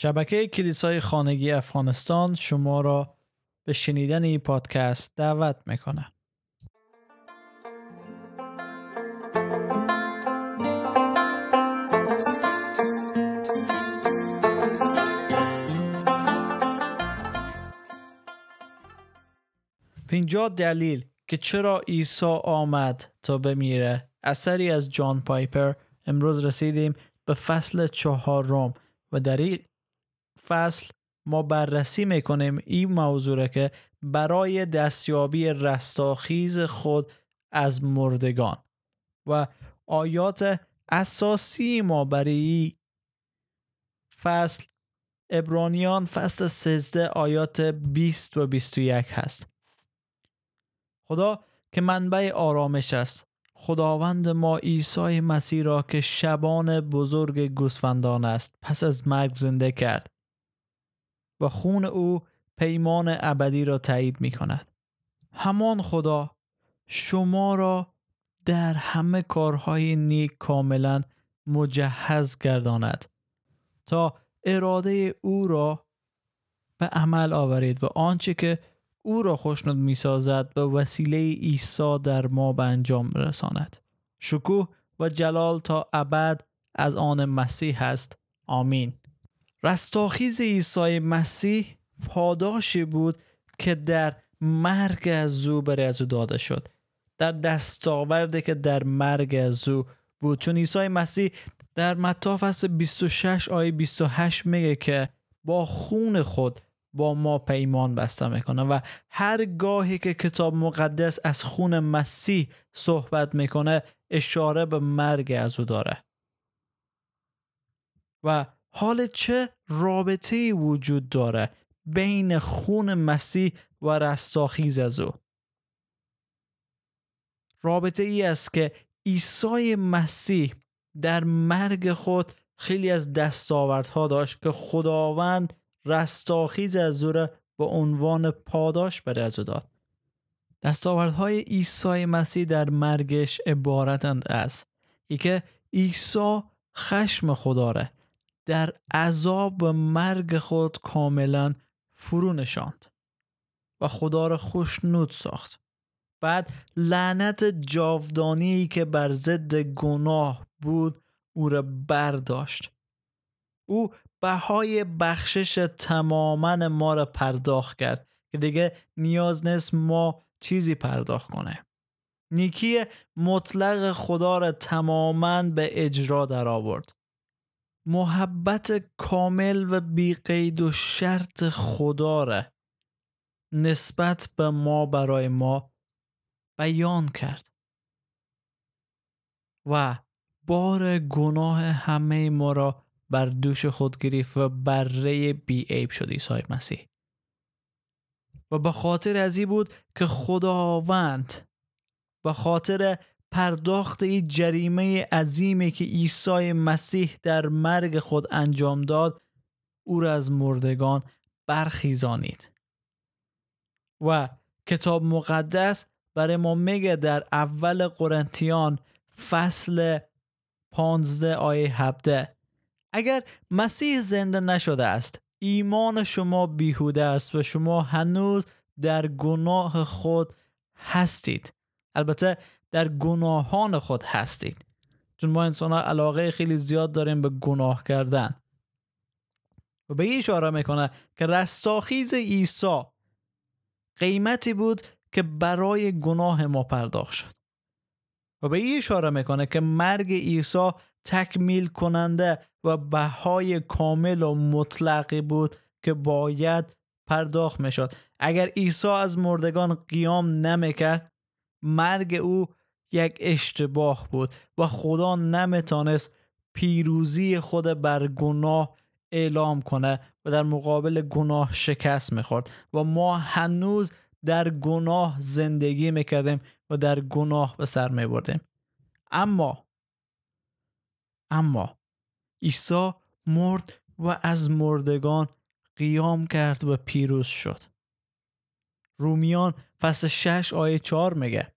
شبکه کلیسای خانگی افغانستان شما را به شنیدن این پادکست دعوت می‌کنه. پینجا دلیل که چرا عیسی آمد تا بمیره اثری از جان پایپر امروز رسیدیم به فصل چهارم و در فصل ما بررسی می‌کنیم این موضوع که برای دستیابی رستاخیز خود از مردگان و آیات اساسی ما برای فصل ابرانیان فصل 13 آیات 20 و 21 هست. خدا که منبع آرامش است. خداوند ما عیسی مسیح را که شبان بزرگ گوسفندان است پس از مرگ زنده کرد. و خون او پیمان ابدی را تایید می کند. همان خدا شما را در همه کارهای نیک کاملا مجهز گرداند تا اراده او را به عمل آورید و آنچه که او را خوشنود می سازد به وسیله عیسی در ما به انجام رساند. شکوه و جلال تا ابد از آن مسیح است. آمین. رستاخیز عیسی مسیح پاداشی بود که در مرگ از او برای از او داده شد. در دستاورده که در مرگ از او بود. چون عیسی مسیح در متا فصل 26 آیه 28 میگه که با خون خود با ما پیمان بسته می‌کنه و هر گاهی که کتاب مقدس از خون مسیح صحبت می‌کنه اشاره به مرگ از او داره. و حال چه رابطه وجود داره بین خون مسیح و رستاخیز از او؟ رابطه ای است که عیسی مسیح در مرگ خود خیلی از دستاوردها داشت که خداوند رستاخیز از او را به عنوان پاداش برای از او داد. دستاوردهای عیسی مسیح در مرگش عبارتند از ای که عیسی خشم خدا را در عذاب مرگ خود کاملا فرو نشاند و خدا را خوشنود ساخت. بعد لعنت جاودانی که بر ضد گناه بود او را برداشت. او بهای بخشش تماما ما را پرداخت کرد که دیگه نیاز نیست ما چیزی پرداخت کنه. نیکی مطلق خدا را تماما به اجرا در آورد محبت کامل و بیقید و شرط خدا را نسبت به ما برای ما بیان کرد. و بار گناه همه ما را بر دوش خود گرفت و بره بی عیب شد عیسی مسیح. و به خاطر ازی بود که خداوند به خاطر پرداخت این جریمه عظیمی که عیسی مسیح در مرگ خود انجام داد او را از مردگان برخیزانید. و کتاب مقدس برای ما میگه در اول قرنتیان فصل 15 آیه 17 اگر مسیح زنده نشده است ایمان شما بیهوده است و شما هنوز در گناه خود هستید. البته در گناهان خود هستید چون ما انسان ها علاقه خیلی زیاد داریم به گناه کردن. و به این اشاره می‌کنه که رستاخیز عیسی قیمتی بود که برای گناه ما پرداخت شد. و به این اشاره می‌کنه که مرگ عیسی تکمیل کننده و بهای کامل و مطلقی بود که باید پرداخت می‌شد. اگر عیسی از مردگان قیام نمی‌کرد مرگ او یک اشتباه بود و خدا نمی‌تونست پیروزی خود بر گناه اعلام کنه و در مقابل گناه شکست می‌خورد. و ما هنوز در گناه زندگی می‌کردیم و در گناه به سر میبردیم. اما اما عیسی مرد و از مردگان قیام کرد و پیروز شد. رومیان فصل 6 آیه 4 میگه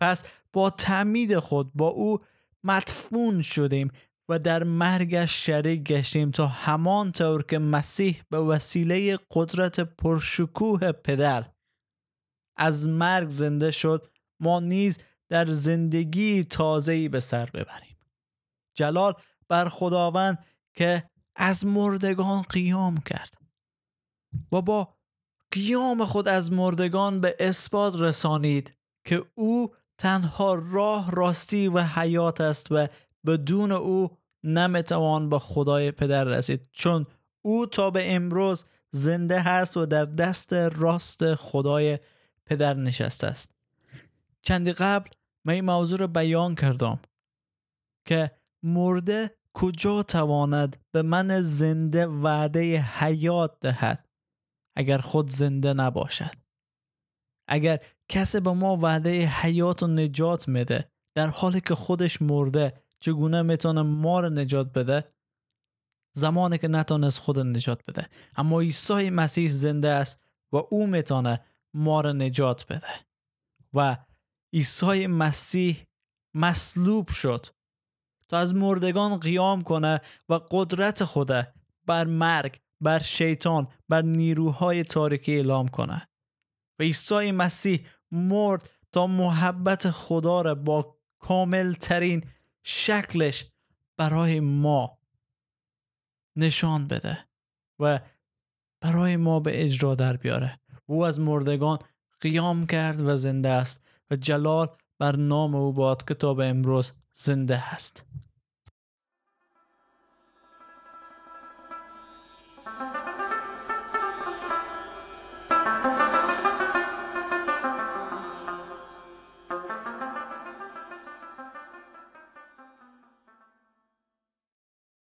پس با تعمید خود با او مدفون شدیم و در مرگش شریک گشتیم تا همان طور که مسیح به وسیله قدرت پرشکوه پدر از مرگ زنده شد ما نیز در زندگی تازه‌ای به سر ببریم. جلال بر خداوند که از مردگان قیام کرد و با قیام خود از مردگان به اثبات رسانید که او تنها راه راستی و حیات است و بدون او نمی‌توان به خدای پدر رسید. چون او تا به امروز زنده هست و در دست راست خدای پدر نشسته است. چندی قبل من این موضوع رو بیان کردم که مرده کجا تواند به من زنده وعده حیات دهد اگر خود زنده نباشد؟ اگر کسی به ما وعده حیات و نجات میده در حالی که خودش مرده چگونه می‌تونه ما رو نجات بده؟ زمانی که نتونست خود نجات بده. اما عیسی مسیح زنده است و او می‌تونه ما رو نجات بده. و عیسی مسیح مصلوب شد. تا از مردگان قیام کنه و قدرت خوده بر مرگ بر شیطان بر نیروهای تاریکی اعلام کنه. و عیسی مسیح مرد تا محبت خدا را با کامل ترین شکلش برای ما نشان بده و برای ما به اجرا در بیاره. او از مردگان قیام کرد و زنده است و جلال بر نام او باد. کتاب امروز زنده است